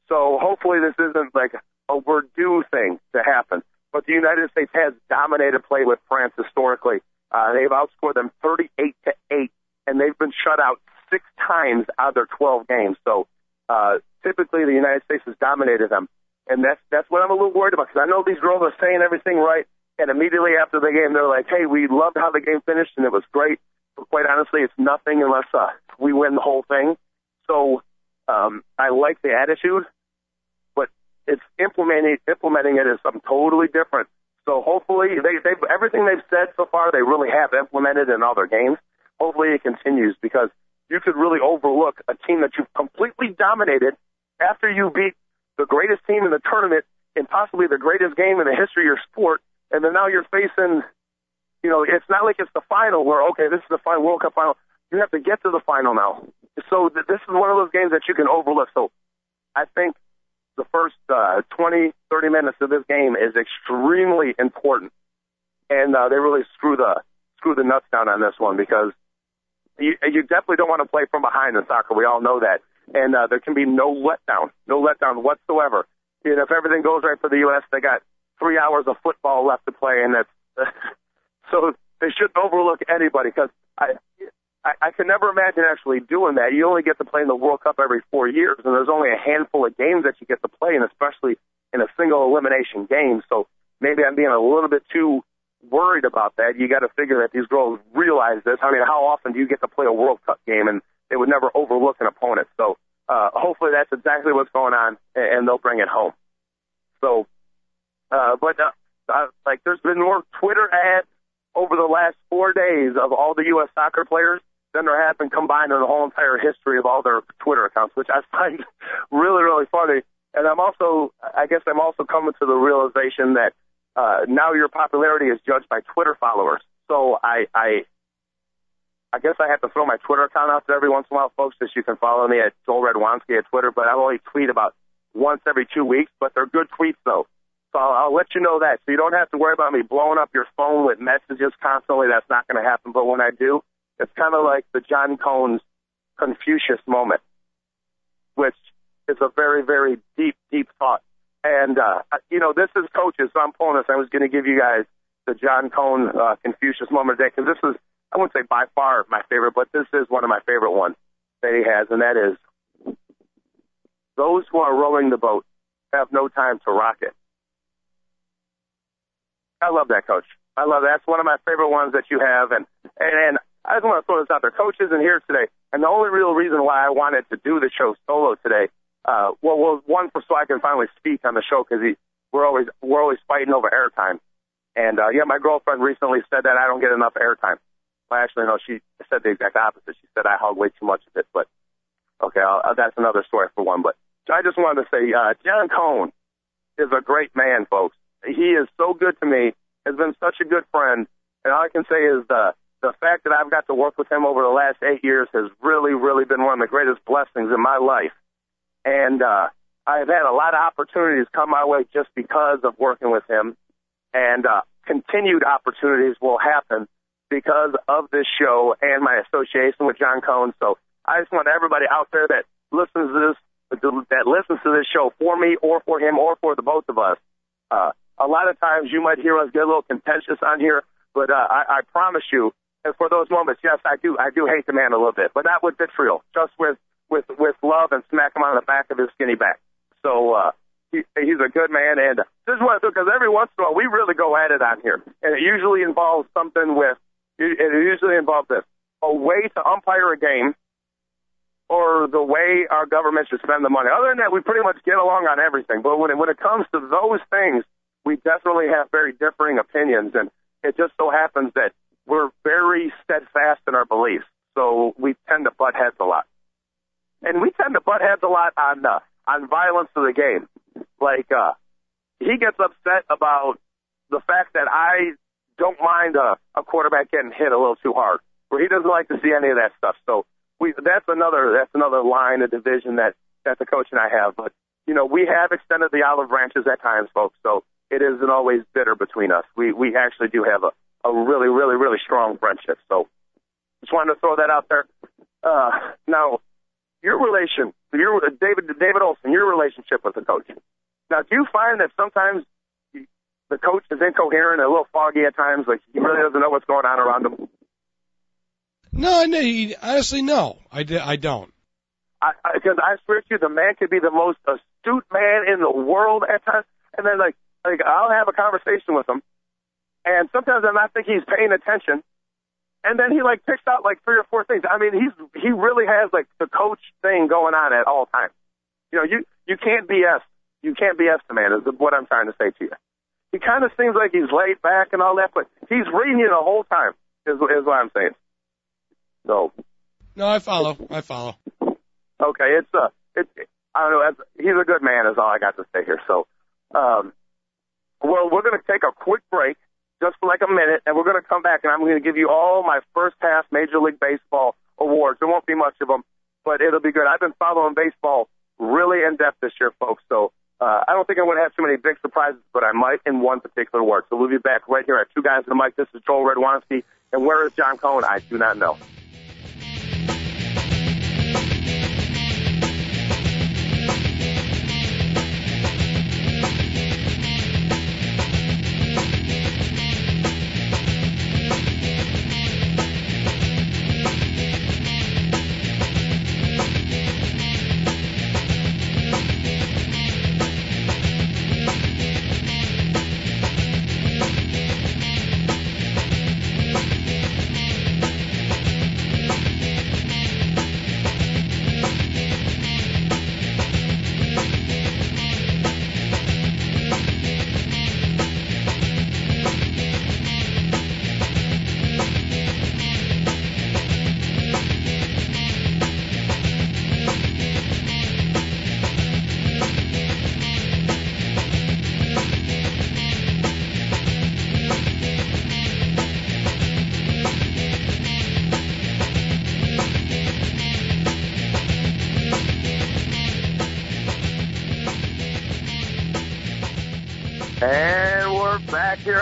Speaker 1: So hopefully this isn't like a we're due thing to happen. But the United States has dominated play with France historically. Uh, they've outscored them 38 to 8, and they've been shut out six times out of their 12 games. So uh, typically the United States has dominated them, and that's that's what I'm a little worried about because I know these girls are saying everything right, and immediately after the game they're like, "Hey, we loved how the game finished and it was great." But quite honestly, it's nothing unless uh, we win the whole thing. So um, I like the attitude, but it's implementing implementing it is something totally different. So hopefully they they everything they've said so far they really have implemented in all their games. Hopefully it continues because you could really overlook a team that you've completely dominated after you beat the greatest team in the tournament in possibly the greatest game in the history of your sport, and then now you're facing, you know, it's not like it's the final where okay, this is the final World Cup final. You have to get to the final now. So th- this is one of those games that you can overlook. So I think the first uh, 20, 30 minutes of this game is extremely important, and uh, they really screw the screw the nuts down on this one because you, you definitely don't want to play from behind in soccer. We all know that. And uh, there can be no letdown, no letdown whatsoever. And if everything goes right for the U.S., they got three hours of football left to play, and that's (laughs) so they shouldn't overlook anybody because I, I I can never imagine actually doing that. You only get to play in the World Cup every four years, and there's only a handful of games that you get to play, and especially in a single elimination game. So maybe I'm being a little bit too worried about that. You got to figure that these girls realize this. I mean, how often do you get to play a World Cup game and they would never overlook an opponent? So uh, hopefully that's exactly what's going on, and they'll bring it home. So, uh, but uh, uh, like, there's been more Twitter ads over the last four days of all the U.S. soccer players than there have been combined in the whole entire history of all their Twitter accounts, which I (laughs) find really, really funny. And I'm also, I guess, I'm also coming to the realization that uh, now your popularity is judged by Twitter followers. So I, I, I guess I have to throw my Twitter account out there every once in a while, folks. That you can follow me at Joel Radwanski at Twitter, but I only tweet about once every two weeks. But they're good tweets though, so I'll, let you know that. So you don't have to worry about me blowing up your phone with messages constantly. That's not going to happen. But when I do, it's kind of like the John Cohn's Confucius moment, which is a very, very deep, deep thought. And, uh, you know, this is coaches, so I'm pulling this. I was going to give you guys the John Cohn uh, Confucius moment today because this is, I wouldn't say by far my favorite, but this is one of my favorite ones that he has, and that is those who are rowing the boat have no time to rock it. I love that, coach. I love that. That's one of my favorite ones that you have, and and, and I just want to throw this out there. Coach isn't here today, and the only real reason why I wanted to do the show solo today uh, well, well, one for so I can finally speak on the show because we're always we're always fighting over airtime. And uh, yeah, my girlfriend recently said that I don't get enough airtime. Well, actually, no, she said the exact opposite. She said I hog way too much of it. But okay, I'll, uh, that's another story for one. But I just wanted to say, uh, John Cohn is a great man, folks. He is so good to me. Has been such a good friend, and all I can say is the the fact that I've got to work with him over the last eight years has really, really been one of the greatest blessings in my life. And uh, I've had a lot of opportunities come my way just because of working with him. And uh, continued opportunities will happen because of this show and my association with John Cohn. So I just want everybody out there that listens to this, that listens to this show for me or for him or for the both of us. Uh, a lot of times you might hear us get a little contentious on here, but uh, I, I promise you, and for those moments, yes, I do, I do hate the man a little bit, but not with vitriol, just with with with love and smack him on the back of his skinny back. So uh, he, he's a good man, and this is what because every once in a while we really go at it on here, and it usually involves something with it usually involves this a way to umpire a game or the way our government should spend the money. Other than that, we pretty much get along on everything. But when it, when it comes to those things, we definitely have very differing opinions, and it just so happens that we're very steadfast in our beliefs. So we tend to butt heads a lot and we tend to butt heads a lot on uh, on violence of the game. Like uh, he gets upset about the fact that I don't mind a, a quarterback getting hit a little too hard, where he doesn't like to see any of that stuff. So we that's another that's another line of division that that the coach and I have. But you know we have extended the olive branches at times, folks. So it isn't always bitter between us. We we actually do have a a really really really strong friendship. So just wanted to throw that out there. Uh, now your relation, your David David Olson, your relationship with the coach. Now, do you find that sometimes the coach is incoherent, a little foggy at times, like he really doesn't know what's going on around him?
Speaker 2: No, I no, honestly, no, I, I don't.
Speaker 1: Because I, I, I swear to you, the man could be the most astute man in the world at times, and then like like I'll have a conversation with him, and sometimes I might think he's paying attention, and then he like picks out like three or four things. I mean, he's he really has like the coach thing going on at all times. You know, you you can't BS you can't BS the man. Is what I'm trying to say to you. He kind of seems like he's laid back and all that, but he's reading you the whole time. Is is what I'm saying. So.
Speaker 2: No, I follow. I follow.
Speaker 1: Okay, it's uh, it's I don't know. He's a good man. Is all I got to say here. So, um, well, we're going to take a quick break just for like a minute, and we're going to come back, and I'm going to give you all my first pass Major League Baseball awards. There won't be much of them, but it'll be good. I've been following baseball really in depth this year, folks. So uh, I don't think I'm going to have too many big surprises, but I might in one particular award. So we'll be back right here at Two Guys in the Mic. This is Joel Radwanski, and where is John Cohn? I do not know.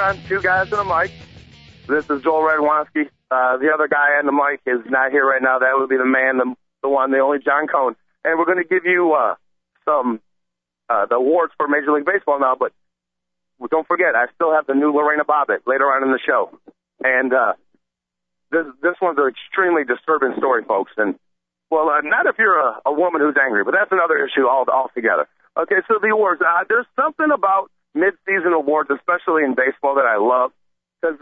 Speaker 1: On Two Guys and a Mic. This is Joel Radwanski. Uh, the other guy on the mic is not here right now. That would be the man, the, the one, the only John Cohn. And we're going to give you uh, some uh, the awards for Major League Baseball now. But don't forget, I still have the new Lorena Bobbitt later on in the show. And uh, this this one's an extremely disturbing story, folks. And well, uh, not if you're a, a woman who's angry, but that's another issue all altogether. Okay, so the awards. Uh, there's something about mid-season awards, especially in baseball, that I love because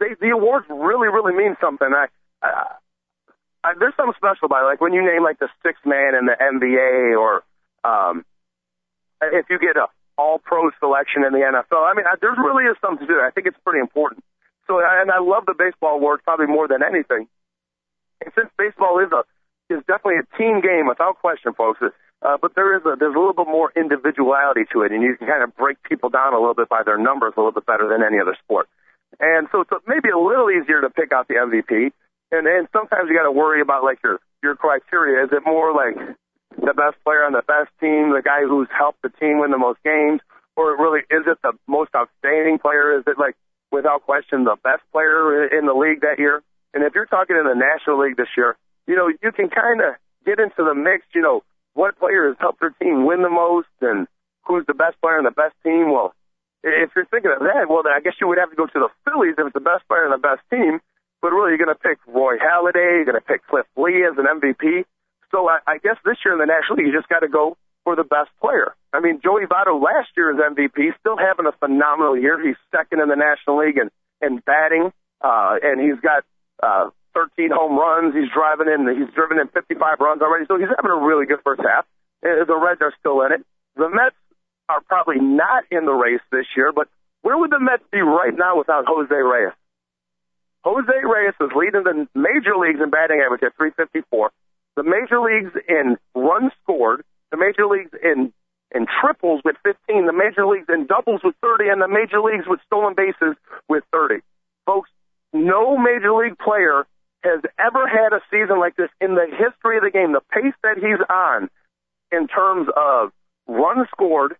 Speaker 1: the awards really, really mean something. I, I, I, there's something special about it. Like when you name like the sixth man in the NBA, or um, if you get a All-Pro selection in the NFL. I mean, I, there really is something to do. I think it's pretty important. So, and I love the baseball awards probably more than anything. And since baseball is a is definitely a team game without question, folks. Uh, but there is a, there's a little bit more individuality to it, and you can kind of break people down a little bit by their numbers a little bit better than any other sport. And so it's maybe a little easier to pick out the MVP. And then sometimes you got to worry about like your your criteria. Is it more like the best player on the best team, the guy who's helped the team win the most games, or really is it the most outstanding player? Is it like without question the best player in the league that year? And if you're talking in the National League this year, you know you can kind of get into the mix. You know what player has helped their team win the most and who's the best player on the best team. Well, if you're thinking of that, well, then I guess you would have to go to the Phillies if it's the best player on the best team. But really, you're going to pick Roy Halladay. You're going to pick Cliff Lee as an MVP. So I, I guess this year in the National League, you just got to go for the best player. I mean, Joey Votto last year is MVP, still having a phenomenal year. He's second in the National League in, in batting, uh, and he's got uh, 13 home runs. He's driving in. He's driven in 55 runs already. So he's having a really good first half. Uh, the Reds are still in it. The Mets are probably not in the race this year, but where would the Mets be right now without Jose Reyes? Jose Reyes is leading the major leagues in batting average at 354. The major leagues in runs scored, the major leagues in in triples with 15, the major leagues in doubles with 30, and the major leagues with stolen bases with 30. Folks, no major league player has ever had a season like this in the history of the game. The pace that he's on in terms of runs scored,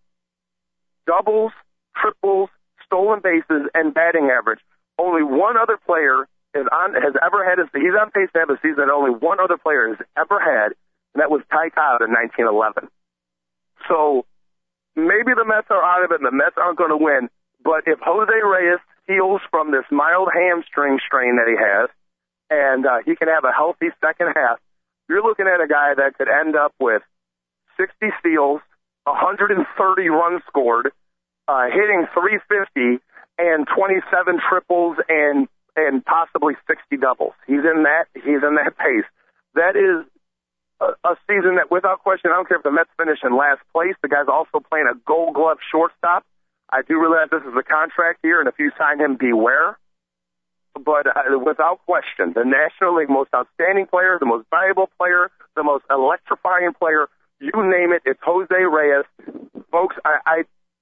Speaker 1: doubles, triples, stolen bases, and batting average. Only one other player is on has ever had a he's on pace to have a season that only one other player has ever had. and that was Ty Cobb in 1911. So maybe the Mets are out of it and the Mets aren't going to win, but if Jose Reyes heals from this mild hamstring strain that he has, and uh, he can have a healthy second half, you're looking at a guy that could end up with 60 steals, 130 runs scored, uh, hitting 350, and 27 triples and and possibly 60 doubles. He's in that he's in that pace. That is a, a season that, without question, I don't care if the Mets finish in last place. The guy's also playing a Gold Glove shortstop. I do realize this is a contract year, and if you sign him, beware. But uh, without question, the National League most outstanding player, the most valuable player, the most electrifying player, you name it, it's Jose Reyes. Folks, I, I,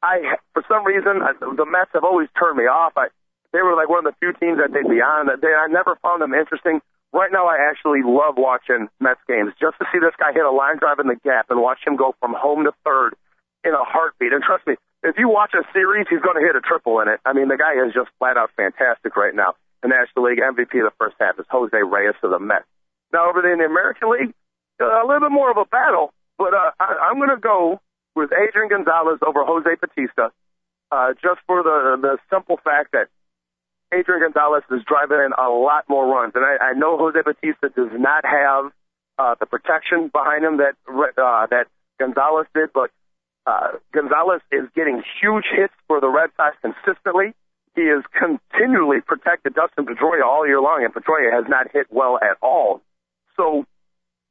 Speaker 1: I for some reason, I, the Mets have always turned me off. I, they were like one of the few teams that they'd be on. They, I never found them interesting. Right now, I actually love watching Mets games just to see this guy hit a line drive in the gap and watch him go from home to third in a heartbeat. And trust me, if you watch a series, he's going to hit a triple in it. I mean, the guy is just flat out fantastic right now. The National League MVP of the first half is Jose Reyes of the Mets. Now, over in the American League, uh, a little bit more of a battle, but uh, I, I'm going to go with Adrian Gonzalez over Jose Bautista, uh, just for the the simple fact that Adrian Gonzalez is driving in a lot more runs, and I, I know Jose Bautista does not have uh, the protection behind him that uh, that Gonzalez did, but uh, Gonzalez is getting huge hits for the Red Sox consistently. He has continually protected Dustin Pedroia all year long, and Pedroia has not hit well at all. So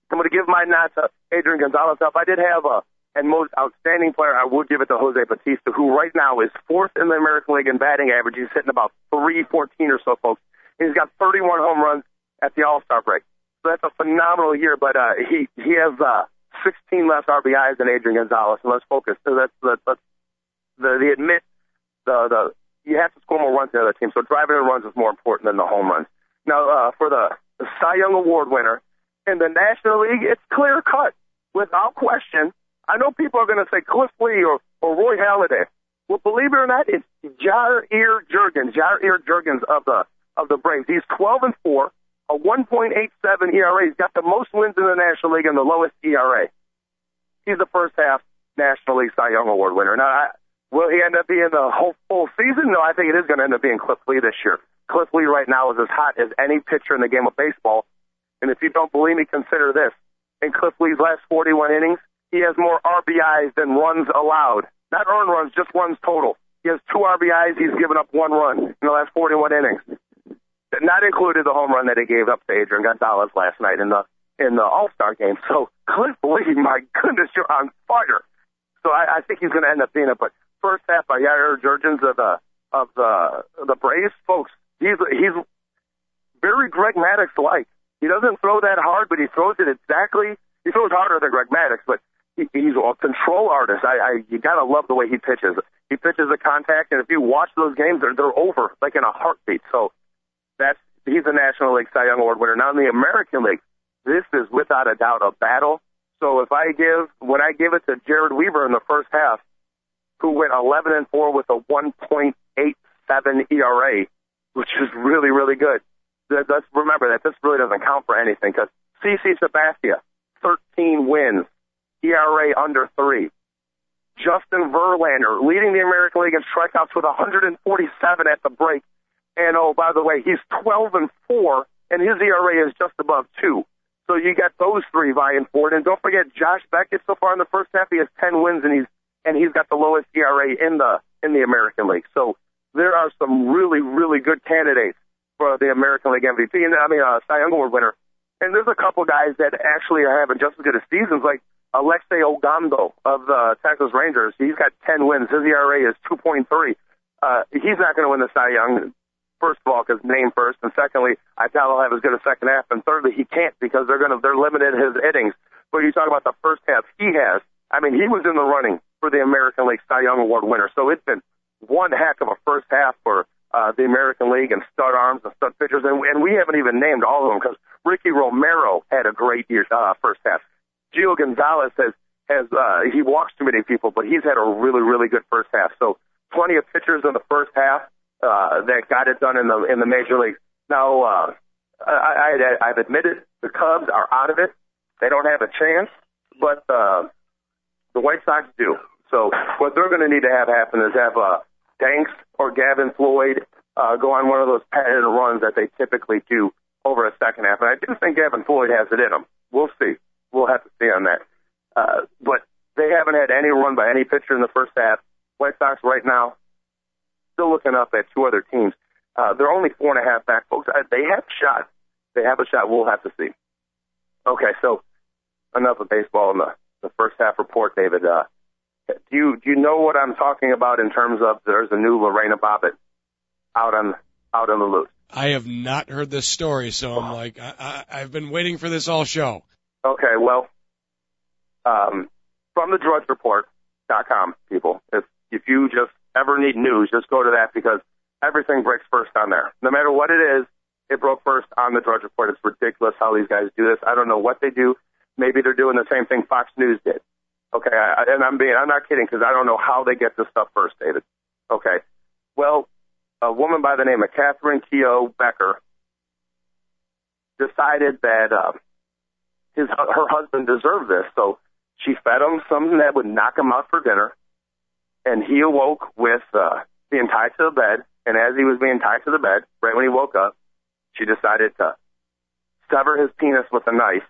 Speaker 1: I'm going to give my nod to Adrian Gonzalez. Up, I did have a and most outstanding player, I would give it to Jose Bautista, who right now is fourth in the American League in batting average. He's hitting about 314 or so, folks. He's got 31 home runs at the All Star break. So that's a phenomenal year. But uh, he he has uh, 16 less RBIs than Adrian Gonzalez. And let's focus. So that's the the the, the admit the the you have to score more runs than the other team. So driving in runs is more important than the home runs. Now uh, for the, Cy Young Award winner in the National League, it's clear cut without question I know people are going to say Cliff Lee or, or Roy Halladay. Well, believe it or not, it's Jair Jurrjens, Jair Jurrjens of the of the Braves. He's 12 and four, a 1.87 ERA. He's got the most wins in the National League and the lowest ERA. He's the first half National League Cy Young Award winner. Now, I, will he end up being the whole full season? No, I think it is going to end up being Cliff Lee this year. Cliff Lee right now is as hot as any pitcher in the game of baseball. And if you don't believe me, consider this. In Cliff Lee's last 41 innings, he has more RBIs than runs allowed. Not earned runs, just runs total. He has two RBIs. He's given up one run in the last 41 innings. Not included the home run that he gave up to Adrian Gonzalez last night in the in the All Star game. So (laughs) Cliff Lee, my goodness, you're on fire. So I, I think he's going to end up being it. But first half by Jair Jurrjens of the of the the Braves, folks, he's he's very Greg Maddux like. He doesn't throw that hard, but he throws it exactly. He throws harder than Greg Maddux, but he, he's a control artist. I, I you gotta love the way he pitches. He pitches a contact, and if you watch those games, they're they're over like in a heartbeat. So that's he's a National League Cy Young Award winner. Now in the American League, this is without a doubt a battle. So if I give when I give it to Jered Weaver in the first half, who went 11 and four with a 1.87 ERA, which is really really good. Let's remember that this really doesn't count for anything because CC Sabathia, 13 wins, ERA under three. Justin Verlander leading the American League in strikeouts with 147 at the break. And oh, by the way, he's 12 and four, and his ERA is just above two. So you got those three vying for it. And don't forget Josh Beckett. So far in the first half, he has 10 wins, and he's and he's got the lowest ERA in the in the American League. So there are some really really good candidates for the American League MVP. And I mean, uh, Cy Young Award winner. And there's a couple guys that actually are having just as good a seasons, like Alexi Ogando of the Texas Rangers. He's got 10 wins. His ERA is 2.3. Uh, he's not going to win the Cy Young, first of all, because name first, and secondly, I doubt he'll have as good a second half, and thirdly, he can't because they're going to they're limited his innings. But you talk about the first half, he has. I mean, he was in the running for the American League Cy Young Award winner. So it's been one heck of a first half for uh, the American League and stud arms and stud pitchers, and, and we haven't even named all of them because Ricky Romero had a great year uh, first half. Gio Gonzalez has has uh, he walks too many people, but he's had a really really good first half. So plenty of pitchers in the first half uh, that got it done in the in the major leagues. Now uh, I, I I've admitted the Cubs are out of it, They don't have a chance, but uh, the White Sox do. So what they're going to need to have happen is have uh, Danks or Gavin Floyd uh, go on one of those patented runs that they typically do over a second half. And I do think Gavin Floyd has it in him. We'll see. We'll have to see on that. Uh, but they haven't had any run by any pitcher in the first half. White Sox right now still looking up at two other teams. Uh, they're only four and a half back, folks. Uh, they have a shot. They have a shot. We'll have to see. Okay, so enough of baseball in the, the first half report, David. Uh, do you do you know what I'm talking about in terms of there's a new Lorena Bobbitt out on out on the loose?
Speaker 2: I have not heard this story, so I'm like I, I, I've been waiting for this all show.
Speaker 1: Okay, well, um, from the drudgereport.com, people, if if you just ever need news, just go to that because everything breaks first on there. No matter what it is, it broke first on the Drudge Report. It's ridiculous how these guys do this. I don't know what they do. Maybe they're doing the same thing Fox News did. Okay, I, and I'm being, I'm not kidding because I don't know how they get this stuff first, David. Okay, well, a woman by the name of Catherine Kieu Becker decided that uh, his her husband deserved this, so she fed him something that would knock him out for dinner, and he awoke with uh, being tied to the bed. And as he was being tied to the bed, right when he woke up, she decided to sever his penis with a knife,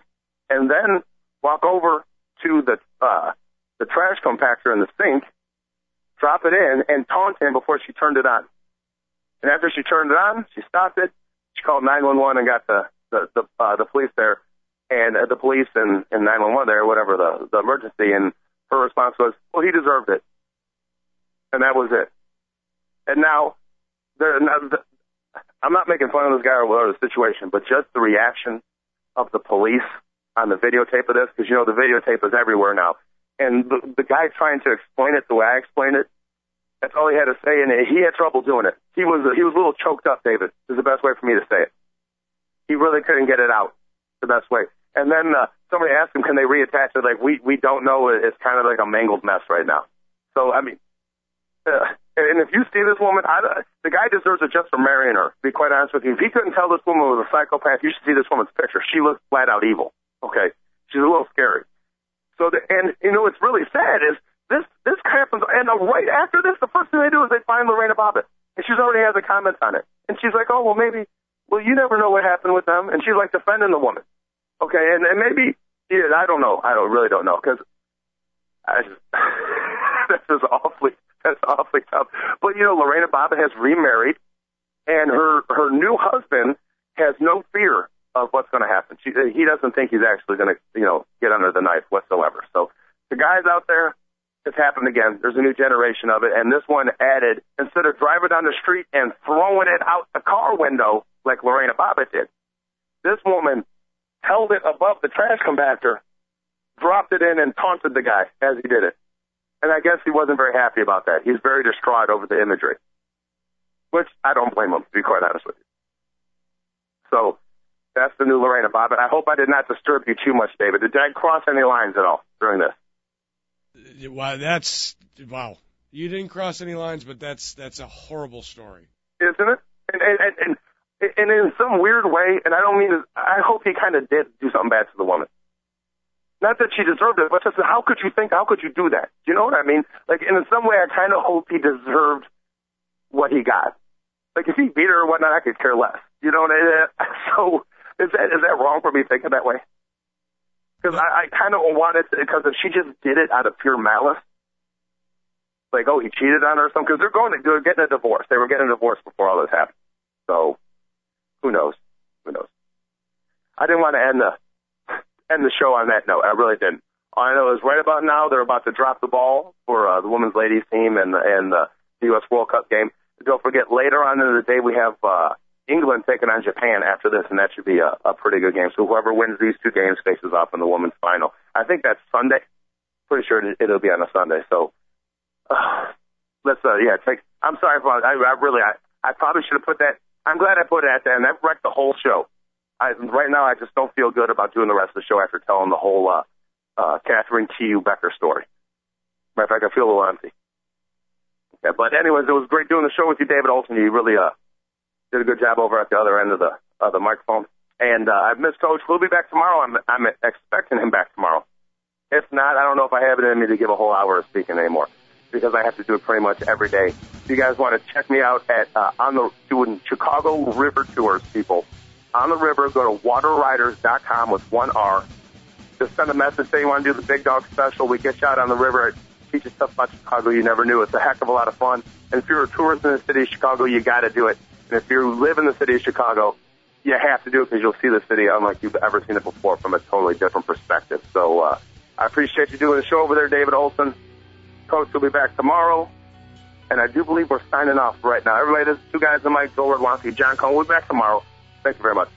Speaker 1: and then walk over to the uh, the trash compactor in the sink, drop it in, and taunt him before she turned it on. And after she turned it on, she stopped it. She called 911 and got the the the, uh, the police there, and uh, the police and, and 911 there, whatever the the emergency. And her response was, "Well, he deserved it," and that was it. And now, there, now the, I'm not making fun of this guy or whatever the situation, but just the reaction of the police on the videotape of this, because you know the videotape is everywhere now. And the, the guy trying to explain it the way I explained it, that's all he had to say, and he had trouble doing it. He was he was a little choked up. David is the best way for me to say it. He really couldn't get it out the best way. And then uh, somebody asked him, "Can they reattach it?" Like we we don't know. It's kind of like a mangled mess right now. So I mean, uh, and if you see this woman, I, the guy deserves it just for marrying her. To be quite honest with you, if he couldn't tell this woman was a psychopath, you should see this woman's picture. She looks flat out evil. Okay, she's a little scary. So, the, and you know what's really sad is this this happens, and right after this, the first thing they do is they find Lorena Bobbitt, and she's already has a comment on it, and she's like, oh well, maybe, well, you never know what happened with them, and she's like defending the woman. Okay, and, and maybe, yeah, I don't know, I don't really don't know, because I just (laughs) this is awfully that's awfully tough. But you know, Lorena Bobbitt has remarried, and her her new husband has no fear of what's going to happen. She, he doesn't think he's actually going to, you know, get under the knife whatsoever. So the guys out there, it's happened again. There's a new generation of it, and this one added instead of driving down the street and throwing it out the car window like Lorena Bobbitt did, this woman held it above the trash compactor, dropped it in, and taunted the guy as he did it. And I guess he wasn't very happy about that. He's very distraught over the imagery, which I don't blame him, to be quite honest with you. So that's the new Lorena Bobbitt. I hope I did not disturb you too much, David. Did I cross any lines at all during this?
Speaker 2: Uh, wow, that's wow. You didn't cross any lines, but that's that's a horrible story,
Speaker 1: isn't it? And and and, and in some weird way, and I don't mean. To, I hope he kind of did do something bad to the woman. Not that she deserved it, but just how could you think? How could you do that? Do you know what I mean? Like, in some way, I kind of hope he deserved what he got. Like, if he beat her or whatnot, I could care less. You know what I mean? (laughs) So is that is that wrong for me thinking that way? Because I, I kind of wanted because if she just did it out of pure malice, like oh he cheated on her or something. Because they're going to they're getting a divorce. They were getting a divorce before all this happened. So who knows? Who knows? I didn't want to end the end the show on that note. I really didn't. All I know is right about now they're about to drop the ball for uh, the women's ladies team and and uh, the U.S. World Cup game. Don't forget later on in the day we have uh, England taking on Japan after this, and that should be a, a pretty good game. So whoever wins these two games faces off in the women's final. I think that's Sunday. Pretty sure it'll be on a Sunday. So uh, let's uh, yeah take. I'm sorry for I, I really I I probably should have put that. I'm glad I put it at the end. That wrecked the whole show. I, right now, I just don't feel good about doing the rest of the show after telling the whole uh, uh, Catherine Kieu Becker story. Matter of fact, I feel a little empty. Yeah, but anyways, it was great doing the show with you, David Olson. You really uh, did a good job over at the other end of the uh, the microphone. And uh, I've missed Coach. We'll be back tomorrow. I'm, I'm expecting him back tomorrow. If not, I don't know if I have it in me to give a whole hour of speaking anymore because I have to do it pretty much every day. If you guys want to check me out at uh, on the doing Chicago River tours, people on the river, go to wateriders.com with one R. Just send a message say you want to do the Big Dog Special. We get you out on the river. It teaches stuff about Chicago you never knew. It's a heck of a lot of fun. And if you're a tourist in the city of Chicago, you got to do it. And if you live in the city of Chicago, you have to do it because you'll see the city unlike you've ever seen it before from a totally different perspective. So uh, I appreciate you doing the show over there, David Olson. Coach will be back tomorrow. And I do believe we're signing off right now. Everybody, this is two guys in Mike, Joel Radwanski, John Cohn. We'll be back tomorrow. Thank you very much.